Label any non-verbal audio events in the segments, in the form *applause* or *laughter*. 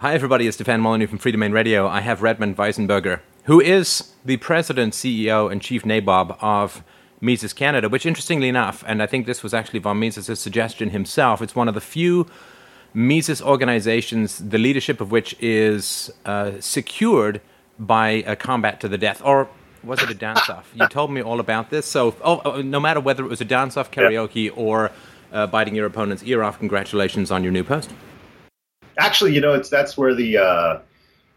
Hi, everybody. It's Stefan Molyneux from Freedomain Radio. I have Redmond Weissenberger, who is the president, CEO, and chief nabob of Mises Canada, which, interestingly enough, and I think this was actually von Mises' suggestion himself, it's one of the few Mises organizations, the leadership of which is uh, secured by a combat to the death, or was it a dance off? *laughs* you told me all about this. So, oh, oh, no matter whether it was a dance off karaoke yeah. or uh, biting your opponent's ear off, congratulations on your new post. Actually, you know, it's that's where the uh,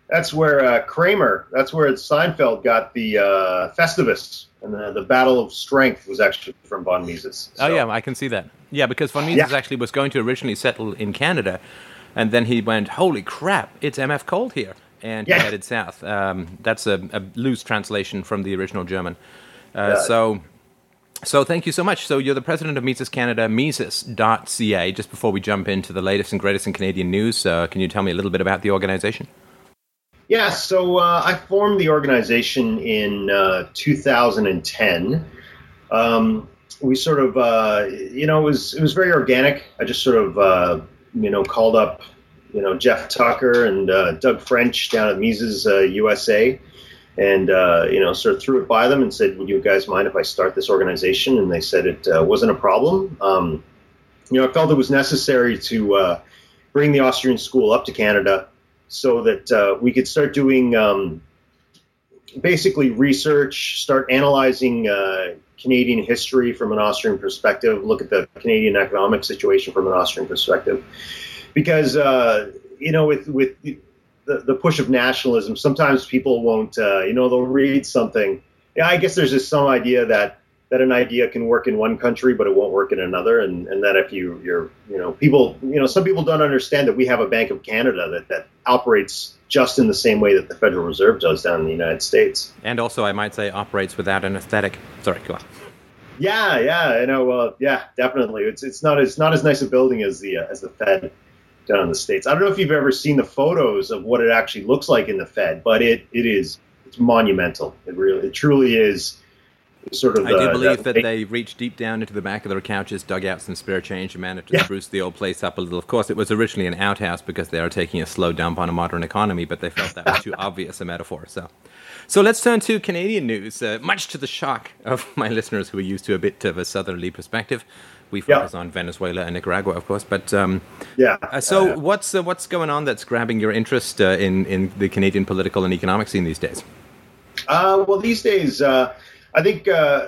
that's where uh, Kramer, that's where Seinfeld got the uh, Festivus, and the, the, Battle of Strength was actually from von Mises. So. Oh yeah, I can see that. Yeah, because von Mises yeah. actually was going to originally settle in Canada, and then he went, "Holy crap, it's MF cold here," and he headed south. Um, that's a, a, loose translation from the original German. Uh, yeah. So. So thank you so much. So you're the president of Mises Canada, Mises.ca. Just before we jump into the latest and greatest in Canadian news, uh, can you tell me a little bit about the organization? Yeah, so uh, I formed the organization in uh, 2010. Um, we sort of, uh, you know, it was it was very organic. I just sort of, uh, you know, called up, you know, Jeff Tucker and uh, Doug French down at Mises USA, uh, and you know, sort of threw it by them and said, "Would you guys mind if I start this organization?" And they said it wasn't a problem. Um, you know, I felt it was necessary to bring the Austrian school up to Canada so that uh, we could start doing um, basically research, start analyzing uh, Canadian history from an Austrian perspective, look at the Canadian economic situation from an Austrian perspective. Because, uh, you know, with, with the, the, push of nationalism, sometimes people won't, uh, you know, they'll read something. Yeah, I guess there's just some idea that that an idea can work in one country but it won't work in another. And, and that if you you're you know people you know some people don't understand that we have a bank of canada that, that operates just in the same way that the federal reserve does down in the united states. And also i might say operates without an aesthetic. Sorry go on. Yeah yeah i know well yeah definitely. It's it's not as not as nice a building as the uh, as the fed down in the states i don't know if you've ever seen the photos of what it actually looks like in the fed but it it is it's monumental it really it truly is sort of. I do believe that, that they reached deep down into the back of their couches, dug out some spare change, and managed to yeah. spruce the old place up a little. Of course, it was originally an outhouse because they are taking a slow dump on a modern economy, but they felt that was too *laughs* obvious a metaphor. So, so let's turn to Canadian news. Uh, much to the shock of *laughs* my listeners who are used to a bit of a southerly perspective. We focus yeah. on Venezuela and Nicaragua, of course, but um, yeah. Uh, so, what's uh, what's going on that's grabbing your interest uh, in in the Canadian political and economic scene these days? Uh, well, these days, uh, I think uh,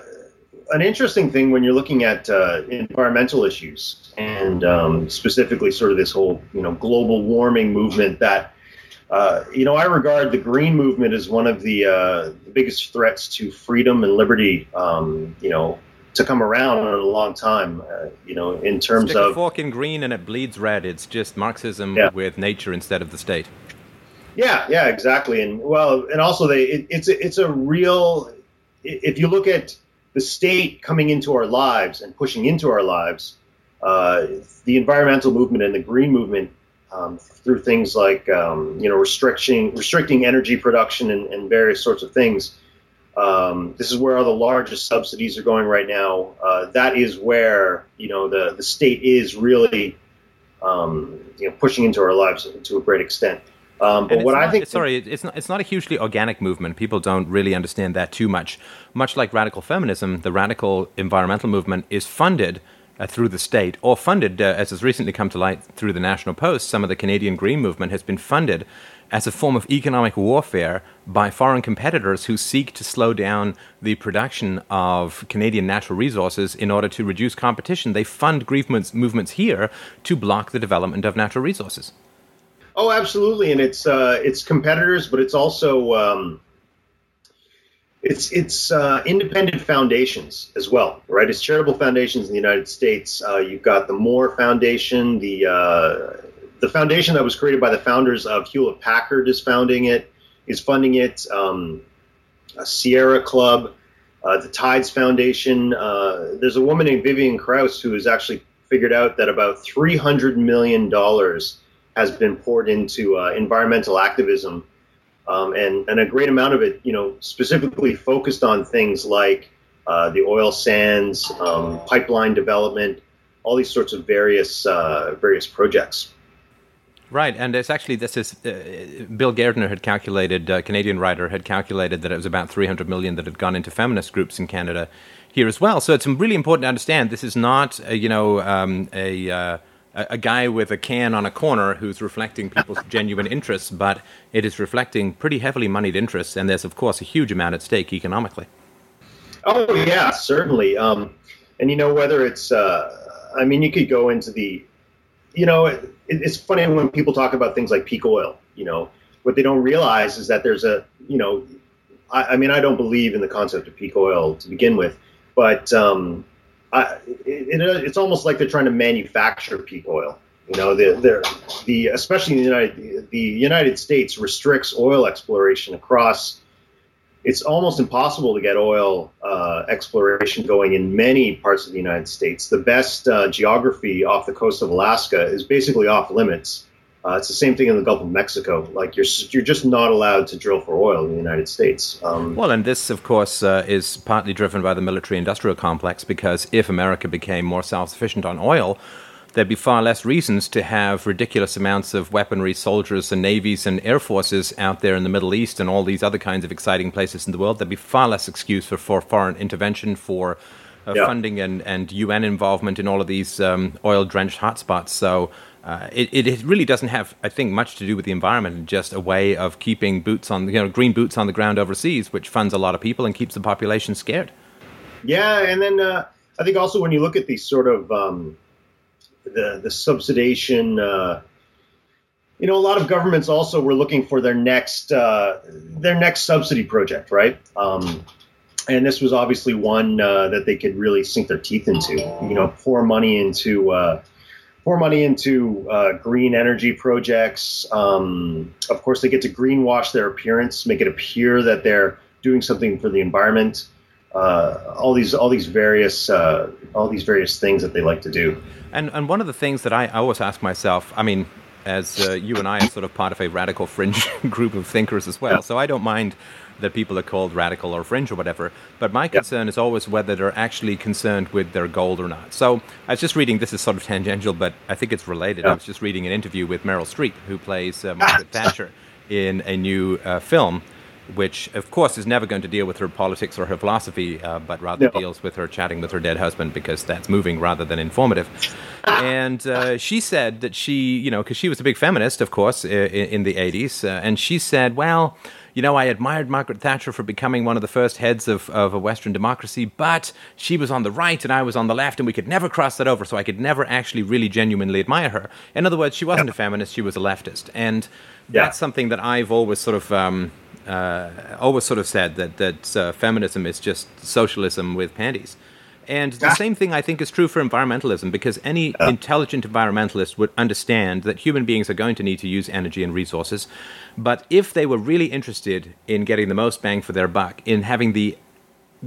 an interesting thing when you're looking at uh, environmental issues and um, specifically sort of this whole you know global warming movement that uh, you know I regard the green movement as one of the, uh, the biggest threats to freedom and liberty. Um, you know. To come around in a long time, uh, you know, in terms Stick of a fork in green and it bleeds red. It's just Marxism yeah. with nature instead of the state. Yeah, yeah, exactly, and well, and also they it, it's a, it's a real if you look at the state coming into our lives and pushing into our lives, uh, the environmental movement and the green movement um, through things like um, you know restricting restricting energy production and, and various sorts of things. Um, this is where all the largest subsidies are going right now. Uh, that is where you know the the state is really um, you know pushing into our lives to a great extent. Um, but what not, I think, sorry, it's not it's not a hugely organic movement. People don't really understand that too much. Much like radical feminism, the radical environmental movement is funded uh, through the state, or funded, uh, as has recently come to light through the National Post. Some of the Canadian Green movement has been funded as a form of economic warfare by foreign competitors who seek to slow down the production of Canadian natural resources in order to reduce competition. They fund green movements here to block the development of natural resources. Oh, absolutely, and it's uh, it's competitors, but it's also um, it's it's uh, independent foundations as well, right? It's charitable foundations in the United States. Uh, you've got the Moore Foundation, the uh, the foundation that was created by the founders of Hewlett Packard is founding it, is funding it. Um, Sierra Club, uh, the Tides Foundation. Uh, there's a woman named Vivian Krause who has actually figured out that about three hundred million dollars has been poured into uh, environmental activism, um, and and a great amount of it, you know, specifically focused on things like uh, the oil sands, um, pipeline development, all these sorts of various uh, various projects. Right, and it's actually this is uh, Bill Gairdner had calculated, a uh, Canadian writer had calculated that it was about 300 million that had gone into feminist groups in Canada here as well. So it's really important to understand this is not, uh, you know, um, a uh, a guy with a can on a corner who's reflecting people's *laughs* genuine interests, but it is reflecting pretty heavily moneyed interests, and there's of course a huge amount at stake economically. Oh yeah, certainly. Um, and you know whether it's, uh, I mean, you could go into the, you know, it, it's funny when people talk about things like peak oil. You know, what they don't realize is that there's a, you know, I, I mean, I don't believe in the concept of peak oil to begin with, but um, I, it, it, it's almost like they're trying to manufacture peak oil. You know, the, the especially in the United the United States restricts oil exploration across it's almost impossible to get oil uh, exploration going in many parts of the United States. The best uh, geography off the coast of Alaska is basically off limits. Uh, it's the same thing in the Gulf of Mexico. Like you're you're just not allowed to drill for oil in the United States. Um, well, and this, of course, uh, is partly driven by the military-industrial complex because if America became more self-sufficient on oil, there'd be far less reasons to have ridiculous amounts of weaponry, soldiers, and navies and air forces out there in the Middle East and all these other kinds of exciting places in the world. There'd be far less excuse for, for foreign intervention, for uh, yeah. funding and, and UN involvement in all of these um, oil drenched hotspots. So uh, it, it really doesn't have, I think, much to do with the environment, just a way of keeping boots on, you know, green boots on the ground overseas, which funds a lot of people and keeps the population scared. Yeah, and then uh, I think also when you look at these sort of um, the the subsidization. Uh, you know, a lot of governments also were looking for their next uh, their next subsidy project, right? Um, and this was obviously one uh, that they could really sink their teeth into. You know, pour money into uh, pour money into uh, green energy projects. Um, of course, they get to greenwash their appearance, make it appear that they're doing something for the environment. Uh, all these all these various uh, all these various things that they like to do. And and one of the things that I, I always ask myself, I mean, as uh, you and I are sort of part of a radical fringe *laughs* group of thinkers as well, yeah. so I don't mind that people are called radical or fringe or whatever. But my concern yeah. is always whether they're actually concerned with their goal or not. So I was just reading. This is sort of tangential, but I think it's related. Yeah. I was just reading an interview with Meryl Streep, who plays uh, Margaret *laughs* Thatcher in a new uh, film which of course is never going to deal with her politics or her philosophy, uh, but rather no. deals with her chatting with her dead husband because that's moving rather than informative. and uh, she said that she, you know, because she was a big feminist, of course, in, in the 80s, uh, and she said, well, you know, I admired Margaret Thatcher for becoming one of the first heads of, of a Western democracy, but she was on the right and I was on the left, and we could never cross that over, so I could never actually really genuinely admire her. In other words, she wasn't a feminist, she was a leftist. And that's yeah. something that I've always sort of. Um, uh, always sort of said that that uh, feminism is just socialism with panties. And the same thing I think is true for environmentalism because any intelligent environmentalist would understand that human beings are going to need to use energy and resources. But if they were really interested in getting the most bang for their buck, in having the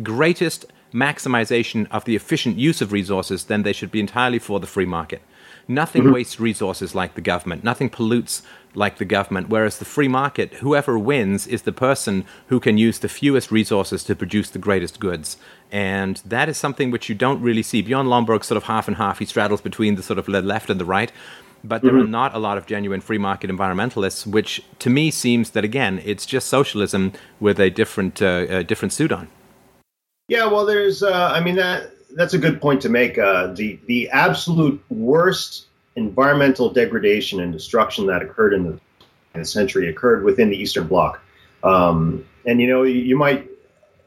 greatest maximization of the efficient use of resources, then they should be entirely for the free market. Nothing mm-hmm. wastes resources like the government. Nothing pollutes like the government. Whereas the free market, whoever wins is the person who can use the fewest resources to produce the greatest goods. And that is something which you don't really see. Bjorn Lomborg's sort of half and half. He straddles between the sort of left and the right. But there mm-hmm. are not a lot of genuine free market environmentalists, which to me seems that again, it's just socialism with a different uh, different suit on. Yeah, well, there's, uh, I mean that that's a good point to make. Uh, the the absolute worst environmental degradation and destruction that occurred in the, century occurred within the Eastern Bloc. Um, and you know, you, you, might,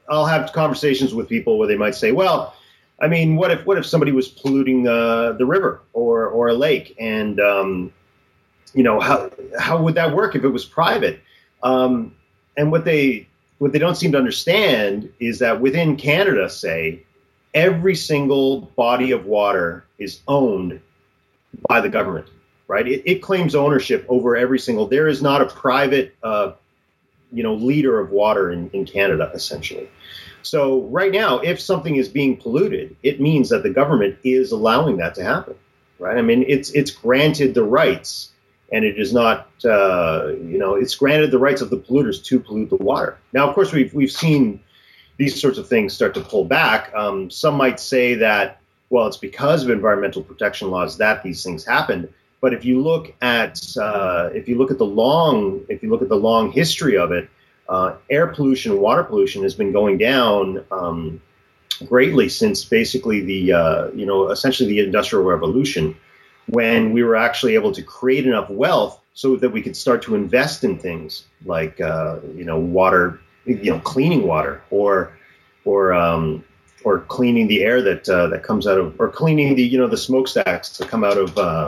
I'll have conversations with people where they might say, well, I mean, what if what if somebody was polluting the the river or or a lake, and um, you know how how would that work if it was private? Um, and what they what they don't seem to understand is that within Canada, say, every single body of water is owned by the government, right? It, it claims ownership over every single. There is not a private, uh, you know, leader of water in, in Canada, essentially. So right now, if something is being polluted, it means that the government is allowing that to happen, right? I mean, it's it's granted the rights, and it is not, uh, you know, it's granted the rights of the polluters to pollute the water. Now, of course, we've we've seen these sorts of things start to pull back. Um, some might say that, well, it's because of environmental protection laws that these things happened. But if you look at uh, if you look at the long if you look at the long history of it, uh, air pollution, water pollution has been going down um, greatly since basically the uh, you know essentially the industrial revolution, when we were actually able to create enough wealth so that we could start to invest in things like uh, you know water, you know cleaning water or or um, or cleaning the air that uh, that comes out of, or cleaning the you know the smokestacks that come out of uh,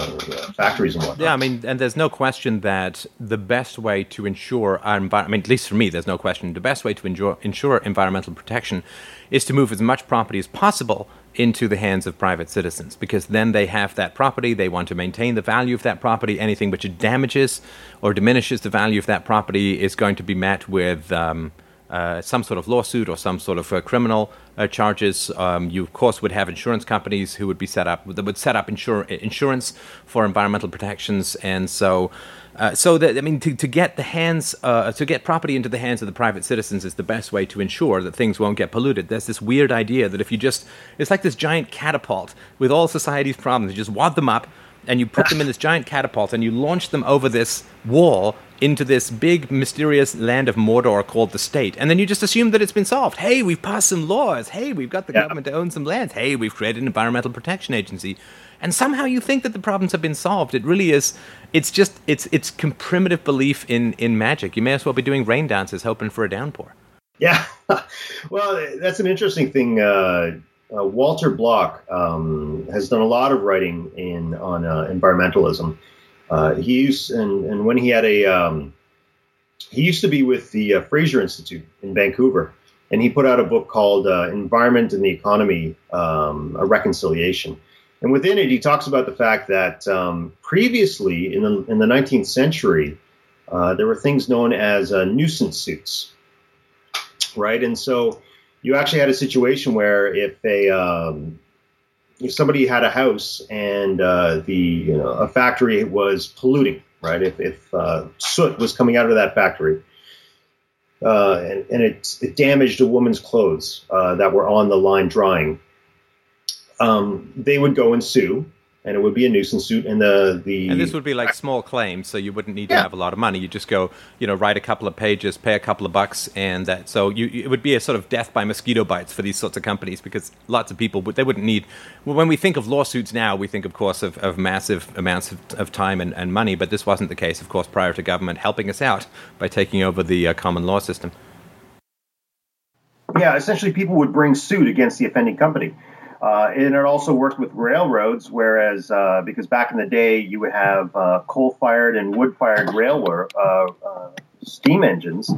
factories and whatnot. Yeah, I mean, and there's no question that the best way to ensure our environment, I mean, at least for me, there's no question, the best way to ensure, ensure environmental protection is to move as much property as possible into the hands of private citizens because then they have that property they want to maintain the value of that property anything which damages or diminishes the value of that property is going to be met with um, uh, some sort of lawsuit or some sort of uh, criminal uh, charges. Um, you, of course, would have insurance companies who would be set up that would set up insur- insurance for environmental protections, and so. Uh, so that I mean, to, to get the hands, uh, to get property into the hands of the private citizens is the best way to ensure that things won't get polluted. There's this weird idea that if you just, it's like this giant catapult with all society's problems. You just wad them up, and you put them in this giant catapult, and you launch them over this wall into this big mysterious land of Mordor called the state. And then you just assume that it's been solved. Hey, we've passed some laws. Hey, we've got the yeah. government to own some lands. Hey, we've created an environmental protection agency. And somehow you think that the problems have been solved. It really is it's just it's it's primitive belief in in magic. You may as well be doing rain dances hoping for a downpour. Yeah. *laughs* well, that's an interesting thing. Uh, uh, Walter Block um, has done a lot of writing in on uh, environmentalism uh, he used and and when he had a um, he used to be with the uh, Fraser Institute in Vancouver, and he put out a book called uh, "Environment and the Economy: um, A Reconciliation." And within it, he talks about the fact that um, previously in the in the 19th century, uh, there were things known as nuisance suits, right? And so you actually had a situation where if a um, if somebody had a house and uh, the you know, a factory was polluting, right? If, if uh, soot was coming out of that factory, uh, and, and it, it, damaged a woman's clothes uh, that were on the line drying, um, they would go and sue and it would be a nuisance suit. And the the and this would be like small claims, so you wouldn't need yeah. to have a lot of money. You just go, you know, write a couple of pages, pay a couple of bucks, and that. So you it would be a sort of death by mosquito bites for these sorts of companies because lots of people would they wouldn't need. Well, when we think of lawsuits now, we think, of course, of, of massive amounts of, of time and, and money, but this wasn't the case, of course, prior to government helping us out by taking over the uh, common law system. Yeah, essentially, people would bring suit against the offending company. Uh, and it also worked with railroads, whereas uh, because back in the day you would have uh, coal-fired and wood-fired railroad uh, uh, steam engines,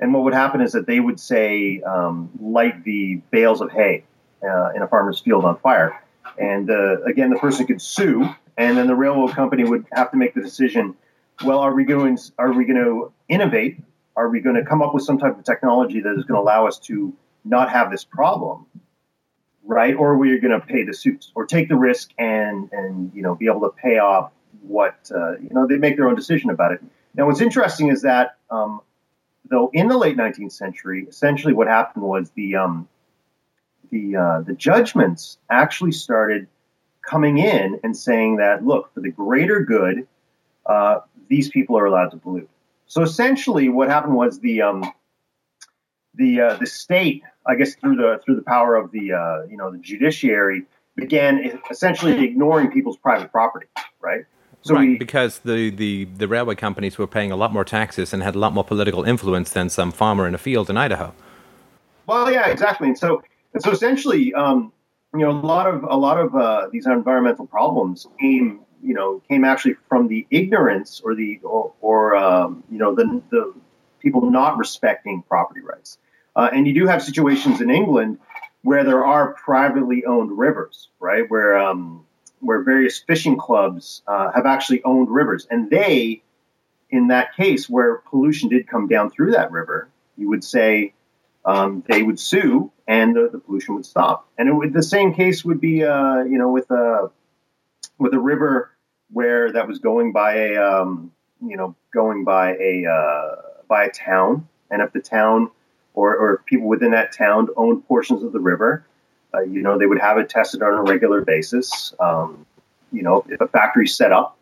and what would happen is that they would say um, light the bales of hay uh, in a farmer's field on fire, and again the person could sue, and then the railroad company would have to make the decision: well, are we going are we going to innovate? Are we going to come up with some type of technology that is going to allow us to not have this problem? Right? Or we're going to pay the suits or take the risk and and you know be able to pay off what uh, you know they make their own decision about it. Now, what's interesting is that um, though in the late 19th century, essentially what happened was the um, the uh, the judgments actually started coming in and saying that look for the greater good, uh, these people are allowed to pollute. So essentially, what happened was the um, the uh, the state I guess through the through the power of the uh, you know the judiciary began essentially ignoring people's private property, right? So right, we, because the, the, the railway companies were paying a lot more taxes and had a lot more political influence than some farmer in a field in Idaho. Well, yeah, exactly. And so, and so essentially, um, you know, a lot of a lot of uh, these environmental problems came, you know, came actually from the ignorance or the or, or um, you know the the people not respecting property rights. Uh, and you do have situations in England where there are privately owned rivers, right? Where um, where various fishing clubs uh, have actually owned rivers, and they, in that case, where pollution did come down through that river, you would say um, they would sue, and the, the, pollution would stop. And it would, the same case would be, uh, you know, with a with a river where that was going by a, um, you know, going by a uh, by a town, and if the town or, or people within that town owned portions of the river. Uh, you know, they would have it tested on a regular basis. Um, you know, if a factory set up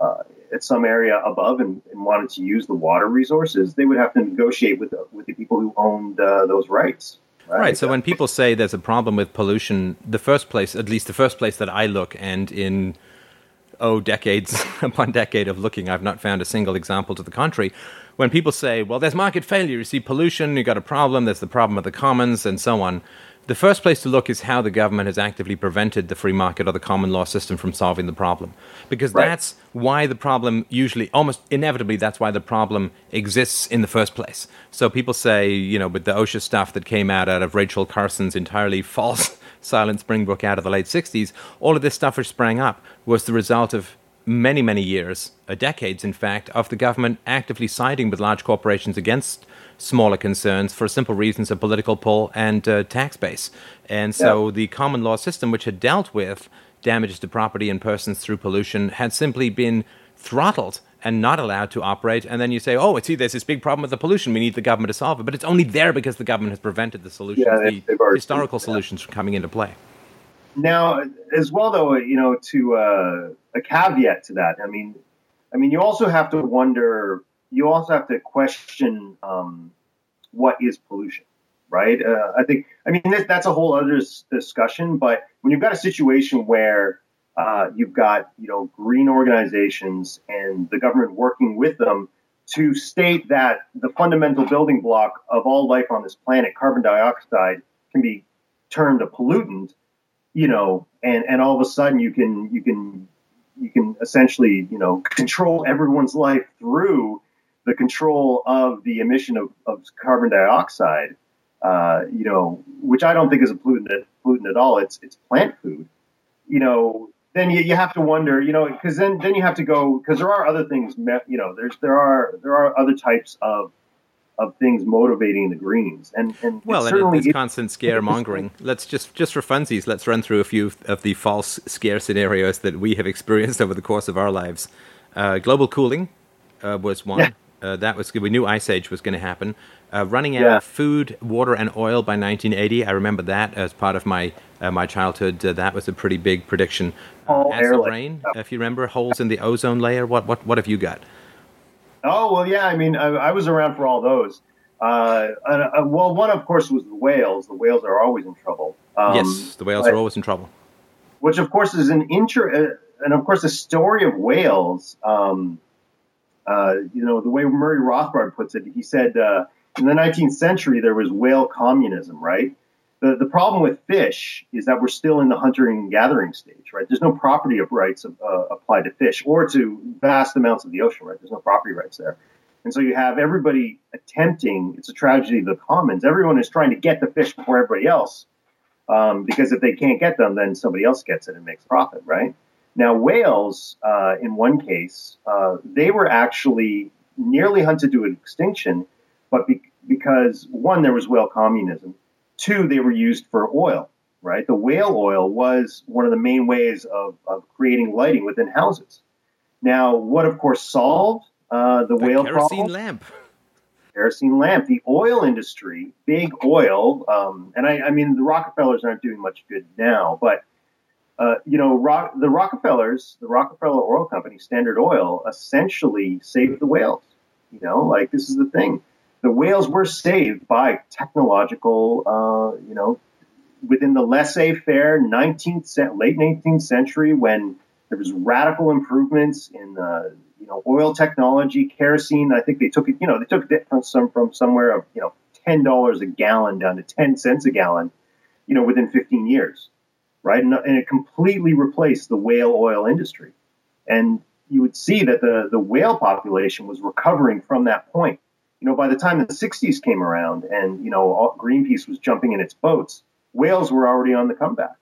uh, at some area above and, and, wanted to use the water resources, they would have to negotiate with the, with the people who owned uh, those rights. Right. right. So when people say there's a problem with pollution, the first place, at least the first place that I look, and in oh decades *laughs* upon decade of looking, I've not found a single example to the contrary. When people say, "Well, there's market failure. You see pollution. you've got a problem. There's the problem of the commons, and so on." The first place to look is how the government has actively prevented the free market or the common law system from solving the problem. Because right. that's why the problem usually, almost inevitably, that's why the problem exists in the first place. So people say, you know, with the OSHA stuff that came out out of Rachel Carson's entirely *laughs* false Silent Spring book out of the late 60s, all of this stuff which sprang up was the result of many, many years, uh, decades in fact, of the government actively siding with large corporations against smaller concerns for simple reasons of political pull and uh, tax base. And so yeah. the common law system, which had dealt with damages to property and persons through pollution, had simply been throttled and not allowed to operate. And then you say, oh, see, there's this big problem with the pollution. We need the government to solve it. But it's only there because the government has prevented the solutions, yeah, the historical solutions from coming into play. Now, as well, though, you know, to uh, a caveat to that, I mean, I mean, you also have to wonder you also have to question um, what is pollution, right? Uh, I think, I mean, that's a whole other discussion. But when you've got a situation where uh, you've got, you know, green organizations and the government working with them to state that the fundamental building block of all life on this planet, carbon dioxide, can be termed a pollutant, you know, and, and all of a sudden you can you can you can essentially you know control everyone's life through the control of the emission of, of carbon dioxide, uh, you know, which I don't think is a pollutant, pollutant at all. It's it's plant food, you know. Then you, you have to wonder, you know, because then then you have to go because there are other things, you know. There's there are there are other types of of things motivating the greens and, and well and it's constant scaremongering *laughs* let's just just for funsies let's run through a few of the false scare scenarios that we have experienced over the course of our lives uh, global cooling uh, was one yeah. Uh, that was we knew ice age was going to happen. Uh, running out yeah. of food, water, and oil by 1980. I remember that as part of my uh, my childhood. Uh, that was a pretty big prediction. Uh, acid rain, if you remember, holes in the ozone layer. What what what have you got? Oh well, yeah. I mean, I, I was around for all those. Uh, well, one of course was the whales. The whales are always in trouble. Um, yes, the whales but, are always in trouble. Which, of course, is an inter, and of course, the story of whales. Um, uh, you know, the way Murray Rothbard puts it, he said uh, in the 19th century there was whale communism, right? The, the problem with fish is that we're still in the hunting and gathering stage, right? There's no property of rights uh, applied to fish or to vast amounts of the ocean, right? There's no property rights there. And so you have everybody attempting, it's a tragedy of the commons. Everyone is trying to get the fish before everybody else. Um, because if they can't get them, then somebody else gets it and makes profit, right? Now, whales, uh, in one case, uh, they were actually nearly hunted to extinction, but be- because one, there was whale communism. Two, they were used for oil, right? The whale oil was one of the main ways of, of creating lighting within houses. Now, what of course solved uh, the, the whale kerosene problem? lamp. Kerosene lamp. The oil industry, big oil, um, and I, I mean the Rockefellers aren't doing much good now, but uh, you know, Rock, the Rockefellers, the Rockefeller Oil Company, Standard Oil, essentially saved the whales. You know, like this is the thing. The whales were saved by technological, uh, you know, within the laissez-faire 19th, late 19th century when there was radical improvements in, uh, you know, oil technology, kerosene. I think they took it, you know, they took it from some from somewhere of, you know, ten dollars a gallon down to ten cents a gallon, you know, within 15 years right? And, and it completely replaced the whale oil industry. And you would see that the, the whale population was recovering from that point. You know, by the time the 60s came around and, you know, all, Greenpeace was jumping in its boats, whales were already on the comeback.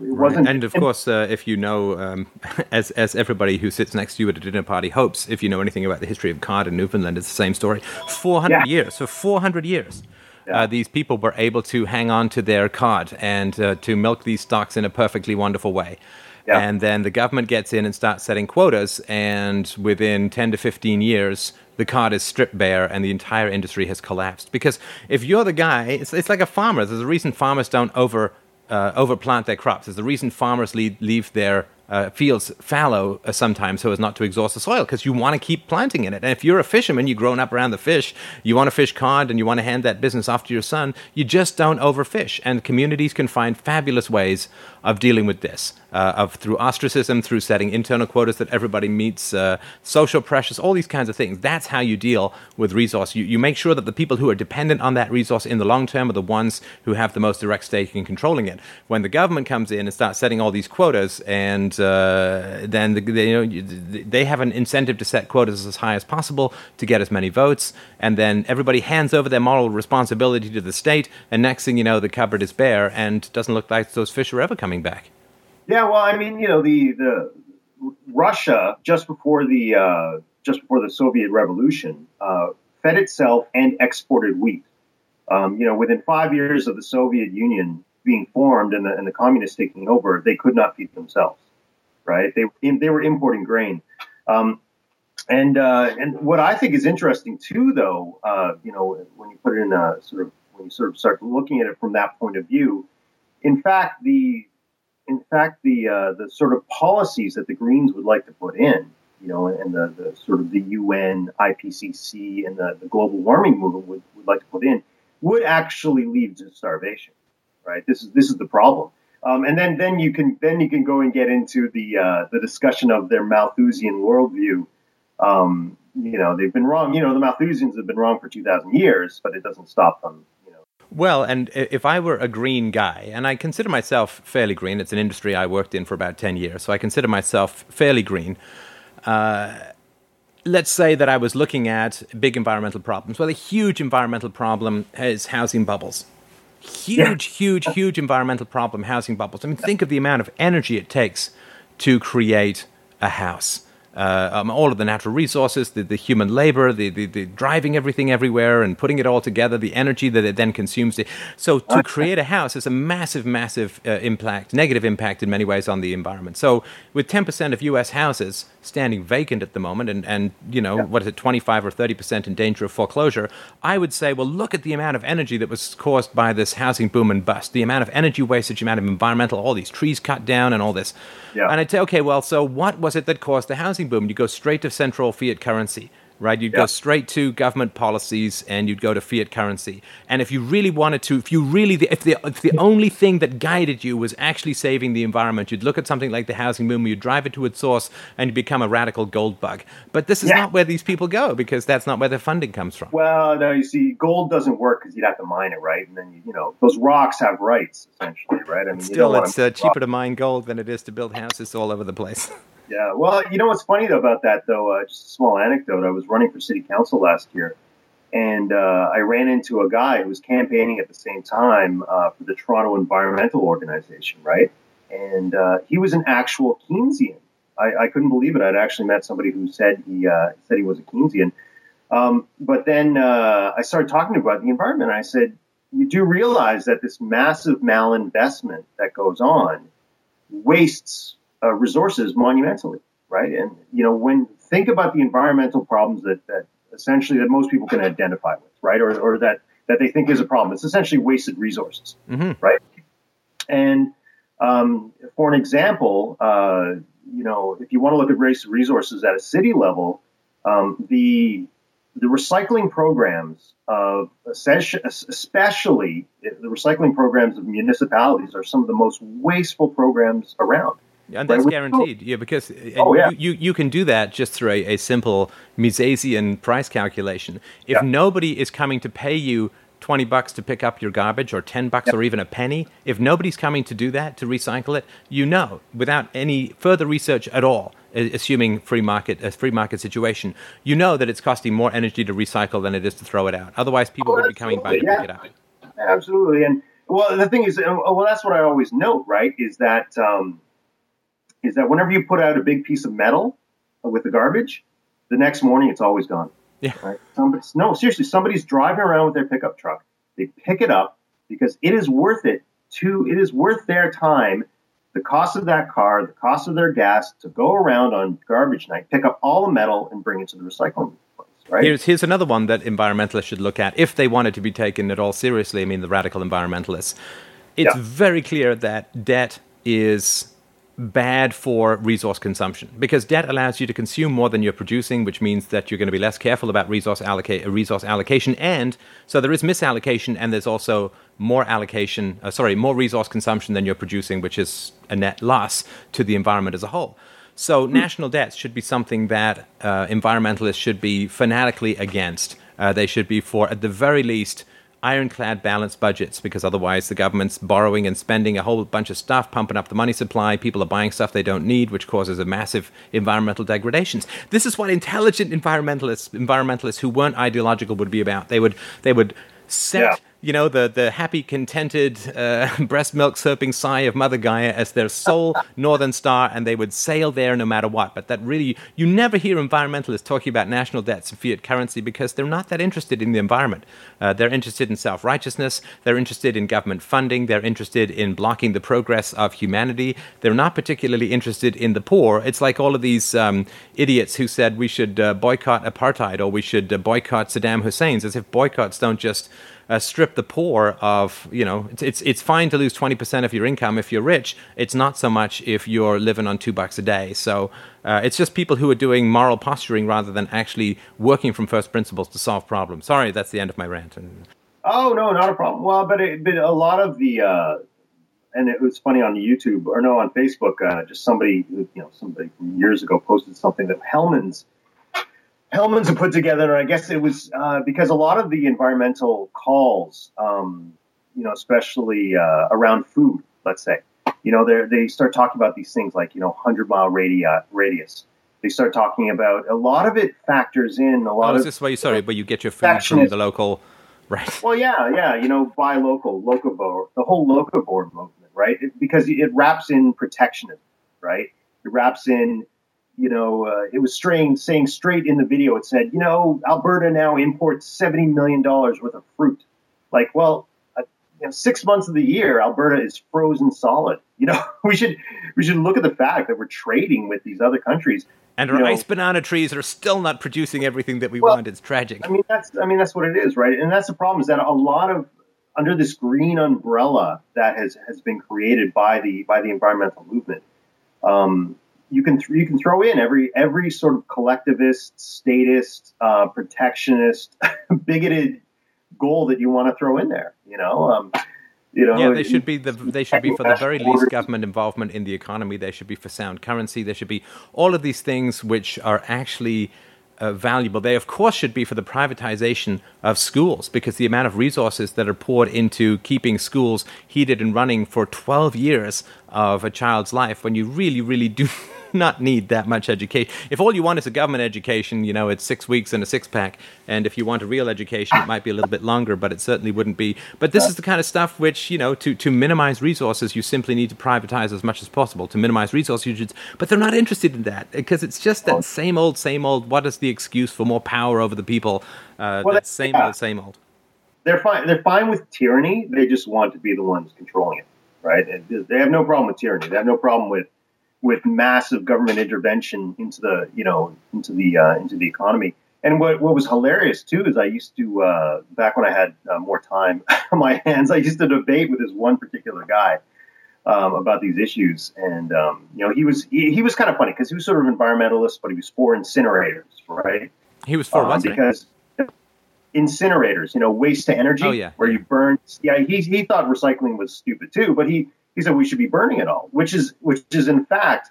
Right. And of course, uh, if you know, um, *laughs* as as everybody who sits next to you at a dinner party hopes, if you know anything about the history of cod in Newfoundland, it's the same story. Four hundred yeah. years. For four hundred years, uh, these people were able to hang on to their cod and uh, to milk these stocks in a perfectly wonderful way. Yeah. And then the government gets in and starts setting quotas, and within 10 to 15 years, the card is stripped bare and the entire industry has collapsed. Because if you're the guy, it's, it's like a farmer. There's a reason farmers don't over, uh, overplant their crops. There's a reason farmers leave, leave their uh, fields fallow uh, sometimes so as not to exhaust the soil because you want to keep planting in it. And if you're a fisherman, you've grown up around the fish, you want to fish cod and you want to hand that business off to your son, you just don't overfish. And communities can find fabulous ways of dealing with this, uh, of through ostracism, through setting internal quotas that everybody meets, uh, social pressures, all these kinds of things. That's how you deal with resource. You, you make sure that the people who are dependent on that resource in the long term are the ones who have the most direct stake in controlling it. When the government comes in and starts setting all these quotas, and uh, then the, the, you know they have an incentive to set quotas as high as possible to get as many votes, and then everybody hands over their moral responsibility to the state, and next thing you know, the cupboard is bare and doesn't look like those fish are ever coming back. Yeah, well, I mean, you know, the the Russia just before the uh, just before the Soviet Revolution uh, fed itself and exported wheat. Um, you know, within five years of the Soviet Union being formed and the, and the communists taking over, they could not feed themselves. Right? They they were importing grain. Um, and uh, and what I think is interesting too, though, uh, you know, when you put it in a sort of when you sort of start looking at it from that point of view, in fact, the in fact, the uh, the sort of policies that the Greens would like to put in, you know, and the, the sort of the UN, IPCC, and the, the global warming movement would, would like to put in, would actually lead to starvation. Right. This is this is the problem. Um, and then then you can then you can go and get into the uh, the discussion of their Malthusian worldview. Um, you know, they've been wrong. You know, the Malthusians have been wrong for two thousand years, but it doesn't stop them You know. well, and if I were a green guy, and I consider myself fairly green, it's an industry I worked in for about 10 years, so I consider myself fairly green. Uh, let's say that I was looking at big environmental problems. Well, a huge environmental problem is housing bubbles. Huge, yeah. huge, huge environmental problem, housing bubbles. I mean, think of the amount of energy it takes to create a house uh, um, all of the natural resources, the, the human labor, the, the, the, driving everything everywhere and putting it all together, the energy that it then consumes. So to create a house is a massive, massive uh, impact, negative impact in many ways on the environment. So with 10% of U.S. houses standing vacant at the moment and, and you know, yeah. what is it, 25 or 30% in danger of foreclosure, I would say, well, look at the amount of energy that was caused by this housing boom and bust, the amount of energy wastage, the amount of environmental, all these trees cut down and all this. Yeah. And I'd say, okay, well, so what was it that caused the housing boom? You go straight to central fiat currency right? You'd go straight to government policies and you'd go to fiat currency. And if you really wanted to, if you really, if the, if the only thing that guided you was actually saving the environment, you'd look at something like the housing boom, you'd drive it to its source and you become a radical gold bug. But this is yeah. not where these people go because that's not where the funding comes from. Well, no, you see, gold doesn't work because you'd have to mine it, right? And then, you, you know, those rocks have rights, essentially, right? I mean, Still, it's uh, cheaper to mine gold than it is to build houses all over the place. *laughs* Yeah. Well, you know what's funny though about that though? Uh, just a small anecdote. I was running for city council last year, and uh, I ran into a guy who was campaigning at the same time uh, for the Toronto Environmental Organization, right? And uh, he was an actual Keynesian. I, I, couldn't believe it. I'd actually met somebody who said he uh, said he was a Keynesian. Um, but then uh, I started talking about the environment. I said, "You do realize that this massive malinvestment that goes on wastes uh, resources monumentally, right? And you know, when think about the environmental problems that, that essentially that most people can identify with, right, or, or that that they think is a problem, it's essentially wasted resources, mm-hmm. right? And um, for an example, uh, you know, if you want to look at wasted resources at a city level, um, the the recycling programs of especially the recycling programs of municipalities are some of the most wasteful programs around. And that's guaranteed, yeah, because oh, yeah. You, you, you, can do that just through a, a simple Misesian price calculation. If yeah. nobody is coming to pay you 20 bucks to pick up your garbage or 10 bucks or even a penny, if nobody's coming to do that, to recycle it, you know, without any further research at all, assuming free market, a free market situation, you know that it's costing more energy to recycle than it is to throw it out. Otherwise, people oh, would be coming by to pick it up. Absolutely. And well, the thing is, well, that's what I always note, right? Is that, um, is that whenever you put out a big piece of metal with the garbage, the next morning it's always gone. Yeah. Right? Somebody's, no, seriously, somebody's driving around with their pickup truck. They pick it up because it is worth it to, it is worth their time, the cost of that car, the cost of their gas to go around on garbage night, pick up all the metal and bring it to the recycling place. Right? Here's, here's another one that environmentalists should look at if they wanted to be taken at all seriously. I mean, the radical environmentalists. It's yeah. very clear that debt is bad for resource consumption because debt allows you to consume more than you're producing, which means that you're going to be less careful about resource, alloca- resource allocation. And so there is misallocation, and there's also more allocation, uh, sorry, more resource consumption than you're producing, which is a net loss to the environment as a whole. So mm. national debts should be something that uh, environmentalists should be fanatically against. Uh, they should be for, at the very least, ironclad balanced budgets because otherwise the government's borrowing and spending a whole bunch of stuff, pumping up the money supply. People are buying stuff they don't need, which causes a massive environmental degradations. This is what intelligent environmentalists, environmentalists who weren't ideological, would be about. They would they would set yeah you know, the, the happy, contented, uh, *laughs* breast milk slurping sigh of Mother Gaia as their sole *laughs* northern star, and they would sail there no matter what. But that really, you never hear environmentalists talking about national debts and fiat currency because they're not that interested in the environment. Uh, they're interested in self righteousness, they're interested in government funding, they're interested in blocking the progress of humanity. They're not particularly interested in the poor. It's like all of these um, idiots who said we should uh, boycott apartheid or we should uh, boycott Saddam Hussein's, as if boycotts don't just uh, strip the poor of you know it's, it's it's fine to lose 20% of your income if you're rich. It's not so much if you're living on two bucks a day. So uh, it's just people who are doing moral posturing rather than actually working from first principles to solve problems. Sorry that's the end of my rant. Oh no not a problem. Well but, it, but a lot of the uh, and it was funny on YouTube or no on Facebook uh, just somebody you know somebody years ago posted something that Hellmann's Hellmann's had put together, and I guess it was uh, because a lot of the environmental calls, um, you know, especially uh, around food, let's say, you know, they start talking about these things like, you know, 100 mile radi- radius. They start talking about a lot of it factors in a lot oh, of. Is this why you sorry, but you get your food from the local, right? Well, yeah, yeah, you know, buy local, locavore, the whole locavore movement, right? It, because it wraps in protectionism, right? It wraps in you know, uh, it was strange saying straight in the video, it said, you know, Alberta now imports $70 million worth of fruit. Like, well, uh, you know, six months of the year, Alberta is frozen solid. You know, *laughs* we should, we should look at the fact that we're trading with these other countries. And our know, ice banana trees are still not producing everything that we well, want. It's tragic. I mean, that's, I mean, that's what it is, right? And that's the problem is that a lot of, under this green umbrella that has, has been created by the, by the environmental movement, um, you can th- you can throw in every every sort of collectivist, statist, uh, protectionist, *laughs* bigoted goal that you want to throw in there. You know, um, you know. Yeah, they should be the they should be for the very least government involvement in the economy. They should be for sound currency. They should be all of these things which are actually. Uh, valuable. They, of course, should be for the privatization of schools because the amount of resources that are poured into keeping schools heated and running for 12 years of a child's life when you really, really do *laughs* *laughs* not need that much education. If all you want is a government education, you know, it's six weeks and a six pack. And if you want a real education, it might be a little bit longer, but it certainly wouldn't be. But this is the kind of stuff which, you know, to, to minimize resources, you simply need to privatize as much as possible to minimize resource usage. But they're not interested in that because it's just that same old, same old. What is the excuse for more power over the people? Uh, well, that same yeah. old, same old. They're fine. They're fine with tyranny. They just want to be the ones controlling it, right? And they have no problem with tyranny. They have no problem with with massive government intervention into the you know into the uh, into the economy. And what what was hilarious too is I used to uh, back when I had uh, more time *laughs* on my hands, I used to debate with this one particular guy um, about these issues, and um, you know he was he, he was kind of funny because he was sort of environmentalist, but he was for incinerators, right? He was for um? Because incinerators, you know, waste to energy, oh, yeah. where you burn. Yeah, he he thought recycling was stupid too, but he he said we should be burning it all, which is which is in fact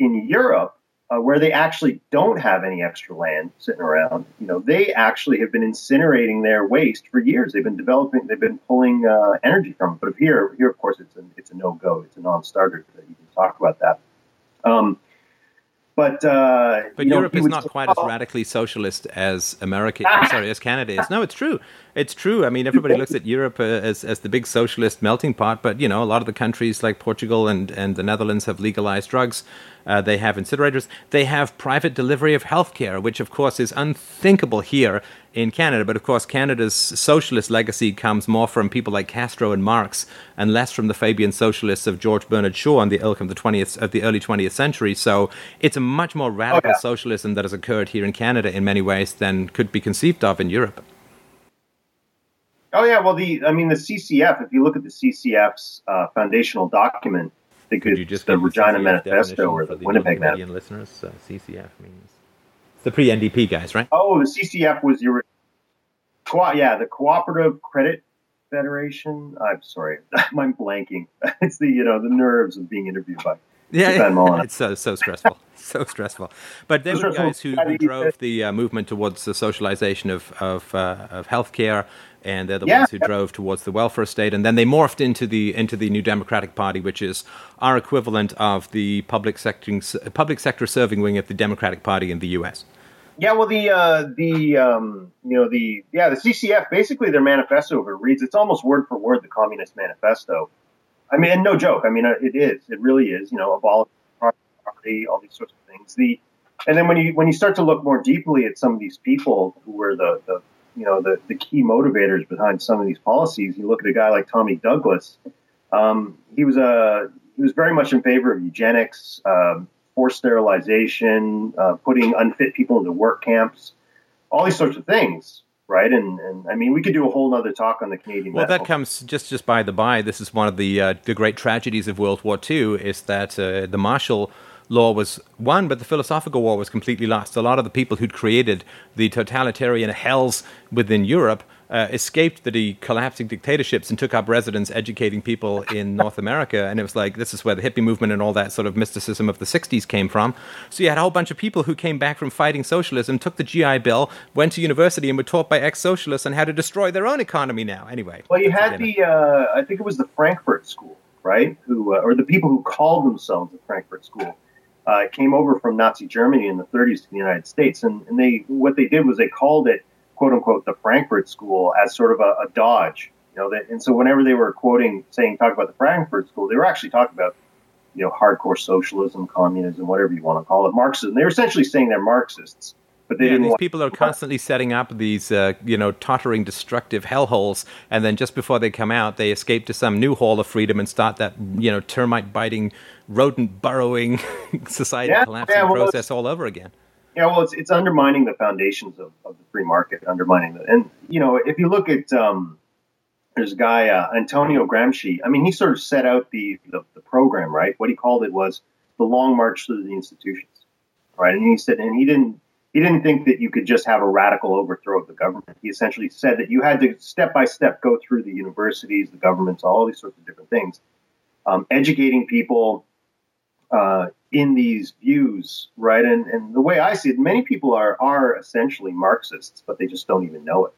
in Europe uh, where they actually don't have any extra land sitting around. You know, they actually have been incinerating their waste for years. They've been developing, they've been pulling uh, energy from it. But here, here of course, it's a it's a no go. It's a non-starter. You can talk about that. Um, but uh, but Europe know, is not quite as radically socialist as America. *laughs* sorry, as Canada is. No, it's true. It's true. I mean, everybody looks at Europe uh, as as the big socialist melting pot, but you know, a lot of the countries like Portugal and and the Netherlands have legalized drugs. Uh, they have incinerators. They have private delivery of healthcare, which of course is unthinkable here in Canada. But of course, Canada's socialist legacy comes more from people like Castro and Marx, and less from the Fabian socialists of George Bernard Shaw and the ilk of the twentieth of the early twentieth century. So it's a much more radical oh, yeah. socialism that has occurred here in Canada in many ways than could be conceived of in Europe. Oh yeah, well the I mean the CCF. If you look at the CCF's uh, foundational document, think Could it's the Regina Manifesto or the, the Winnipeg Manifesto. listeners, uh, CCF means the pre-NDP guys, right? Oh, the CCF was your, co- yeah, the Cooperative Credit Federation. I'm sorry, *laughs* I'm blanking. *laughs* It's the you know the nerves of being interviewed by yeah, it's so so stressful, *laughs* so stressful. But they were the guys who, who drove the uh, movement towards the socialization of of, uh, of healthcare, and they're the yeah. ones who drove towards the welfare state. And then they morphed into the into the New Democratic Party, which is our equivalent of the public sector public sector serving wing of the Democratic Party in the U.S. Yeah, well, the uh, the um, you know the yeah the CCF basically their manifesto reads it's almost word for word the Communist Manifesto. I mean, and no joke. I mean, uh, it is. It really is. You know, abolish property, all these sorts of things. The and then when you when you start to look more deeply at some of these people who were the, the you know the, the key motivators behind some of these policies, you look at a guy like Tommy Douglas. Um, he was a he was very much in favor of eugenics, um, forced sterilization, uh, putting unfit people into work camps, all these sorts of things right? And and I mean, we could do a whole other talk on the Canadian. Well, that comes just just by the by. This is one of the uh, the great tragedies of World War II is that uh, the martial law was won, but the philosophical war was completely lost. A lot of the people who'd created the totalitarian hells within Europe uh, escaped the collapsing dictatorships and took up residence educating people in North America. And it was like, this is where the hippie movement and all that sort of mysticism of the 60s came from. So you had a whole bunch of people who came back from fighting socialism, took the GI Bill, went to university, and were taught by ex socialists on how to destroy their own economy now. Anyway. Well, you had the, uh, I think it was the Frankfurt School, right? Who, uh, or the people who called themselves the Frankfurt School. Uh, came over from Nazi Germany in the 30s to the United States, and, and they what they did was they called it quote unquote the Frankfurt School as sort of a, a dodge. You know, that, and so whenever they were quoting, saying, talk about the Frankfurt School, they were actually talking about, you know, hardcore socialism, communism, whatever you want to call it, Marxism. They were essentially saying they're Marxists. But yeah, these people are constantly setting up these, uh, you know, tottering, destructive hellholes, and then just before they come out, they escape to some new hall of freedom and start that, you know, termite biting, rodent burrowing, *laughs* society yeah, collapsing yeah, well, process all over again. Yeah, well, it's it's undermining the foundations of, of the free market, undermining the and you know if you look at um, there's a guy uh, Antonio Gramsci. I mean, he sort of set out the, the, the program, right? What he called it was the long march through the institutions, right? And he said, and he didn't he didn't think that you could just have a radical overthrow of the government. He essentially said that you had to step by step go through the universities, the governments, all these sorts of different things, um, educating people, uh, in these views, right? And and the way I see it, many people are are essentially Marxists, but they just don't even know it.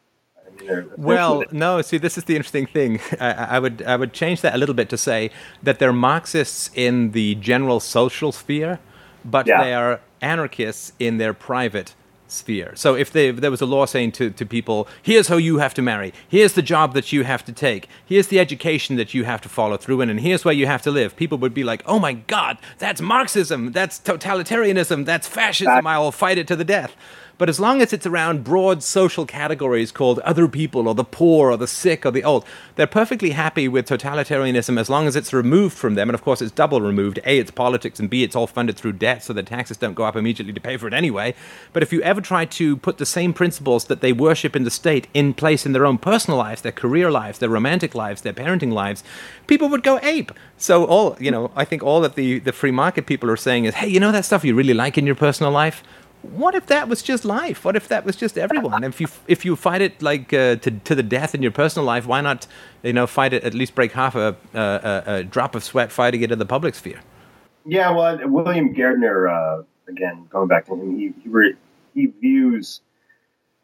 I mean, well, no. See, this is the interesting thing. *laughs* I, I, would I would change that a little bit to say that they're Marxists in the general social sphere, but yeah. they are anarchists in their private sphere. So if, they, if, there was a law saying to, to people, here's how you have to marry, here's the job that you have to take, here's the education that you have to follow through in, and here's where you have to live, people would be like, oh my God, that's Marxism, that's totalitarianism, that's fascism, I'll fight it to the death. But as long as it's around broad social categories called other people or the poor or the sick or the old, they're perfectly happy with totalitarianism as long as it's removed from them. And of course, it's double removed. A, it's politics, and B, it's all funded through debt, so the taxes don't go up immediately to pay for it anyway. But if you ever try to put the same principles that they worship in the state in place in their own personal lives, their career lives, their romantic lives, their parenting lives, people would go ape. So all you know, I think all that the, the free market people are saying is, hey, you know that stuff you really like in your personal life? What if that was just life? What if that was just everyone? if you if you fight it like uh, to to the death in your personal life, why not you know fight it at least break half a, a, a drop of sweat fighting it in the public sphere? Yeah, well, William Gairdner, uh, again going back to him, he he, re- he views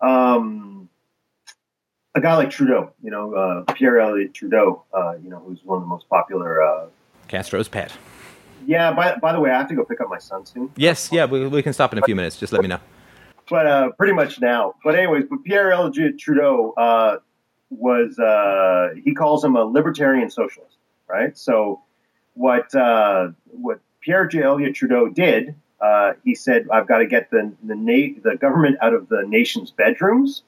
um, a guy like Trudeau, you know, uh, Pierre Elliott Trudeau, uh, you know, who's one of the most popular uh, Castro's pet. Yeah. By, by the way, I have to go pick up my son soon. Yes. Yeah. We, we can stop in a few minutes. Just let me know. But uh, pretty much now. But anyways, but Pierre Elliott Trudeau uh, was uh, he calls him a libertarian socialist, right? So what uh, what Pierre Elliott Trudeau did, uh, he said, "I've got to get the the, na- the government out of the nation's bedrooms,"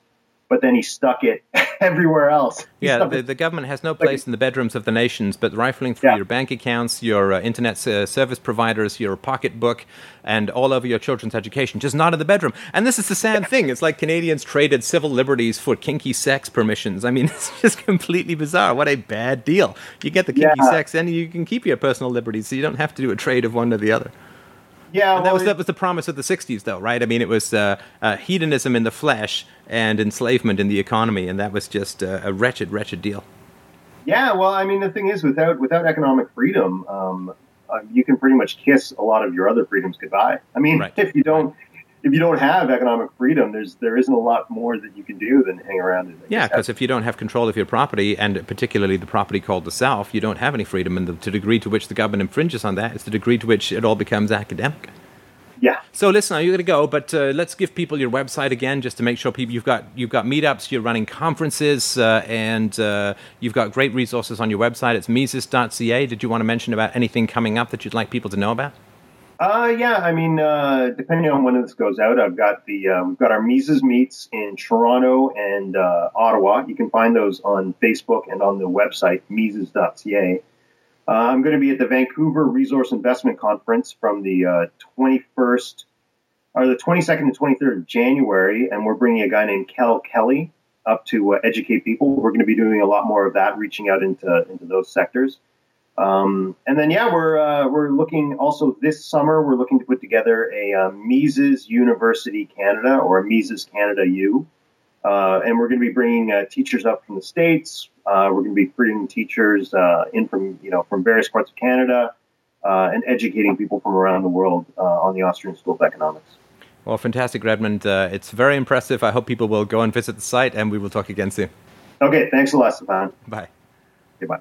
but then he stuck it *laughs* everywhere else. Yeah, the, the government has no place in the bedrooms of the nations, but rifling through yeah. your bank accounts, your uh, internet uh, service providers, your pocketbook, and all over your children's education, just not in the bedroom. And this is the sad thing. It's like Canadians traded civil liberties for kinky sex permissions. I mean, *laughs* it's just completely bizarre. What a bad deal. You get the kinky yeah. sex, and you can keep your personal liberties, so you don't have to do a trade of one to the other. Yeah, well, that was that was the promise of the '60s, though, right? I mean, it was uh, uh, hedonism in the flesh and enslavement in the economy, and that was just uh, a wretched, wretched deal. Yeah, well, I mean, the thing is, without without economic freedom, um, uh, you can pretty much kiss a lot of your other freedoms goodbye. I mean, right. if you don't if you don't have economic freedom, there's there isn't a lot more that you can do than hang around. And yeah, because if you don't have control of your property, and particularly the property called the self, you don't have any freedom. And the, the degree to which the government infringes on that is the degree to which it all becomes academic. Yeah. So listen, you're going to go, but uh, let's give people your website again, just to make sure people you've got you've got meetups, you're running conferences, uh, and uh, you've got great resources on your website. It's Mises.ca. Did you want to mention about anything coming up that you'd like people to know about? Uh, yeah, I mean, uh, depending on when this goes out, I've got the um, we've got our Mises meets in Toronto and uh, Ottawa. You can find those on Facebook and on the website Mises.ca. Uh, I'm going to be at the Vancouver Resource Investment Conference from the 21st uh, or the 22nd to 23rd of January, and we're bringing a guy named Kel Kelly up to uh, educate people. We're going to be doing a lot more of that, reaching out into into those sectors. Um, and then, yeah, we're uh, we're looking also this summer. We're looking to put together a uh, Mises University Canada or a Mises Canada U, uh, and we're going to be bringing uh, teachers up from the states. Uh, we're going to be bringing teachers uh, in from you know from various parts of Canada and educating people from around the world on the Austrian School of Economics. Well, fantastic, Redmond. it's very impressive. I hope people will go and visit the site, and we will talk again soon. Okay, thanks a lot, Stefan. Bye. Goodbye.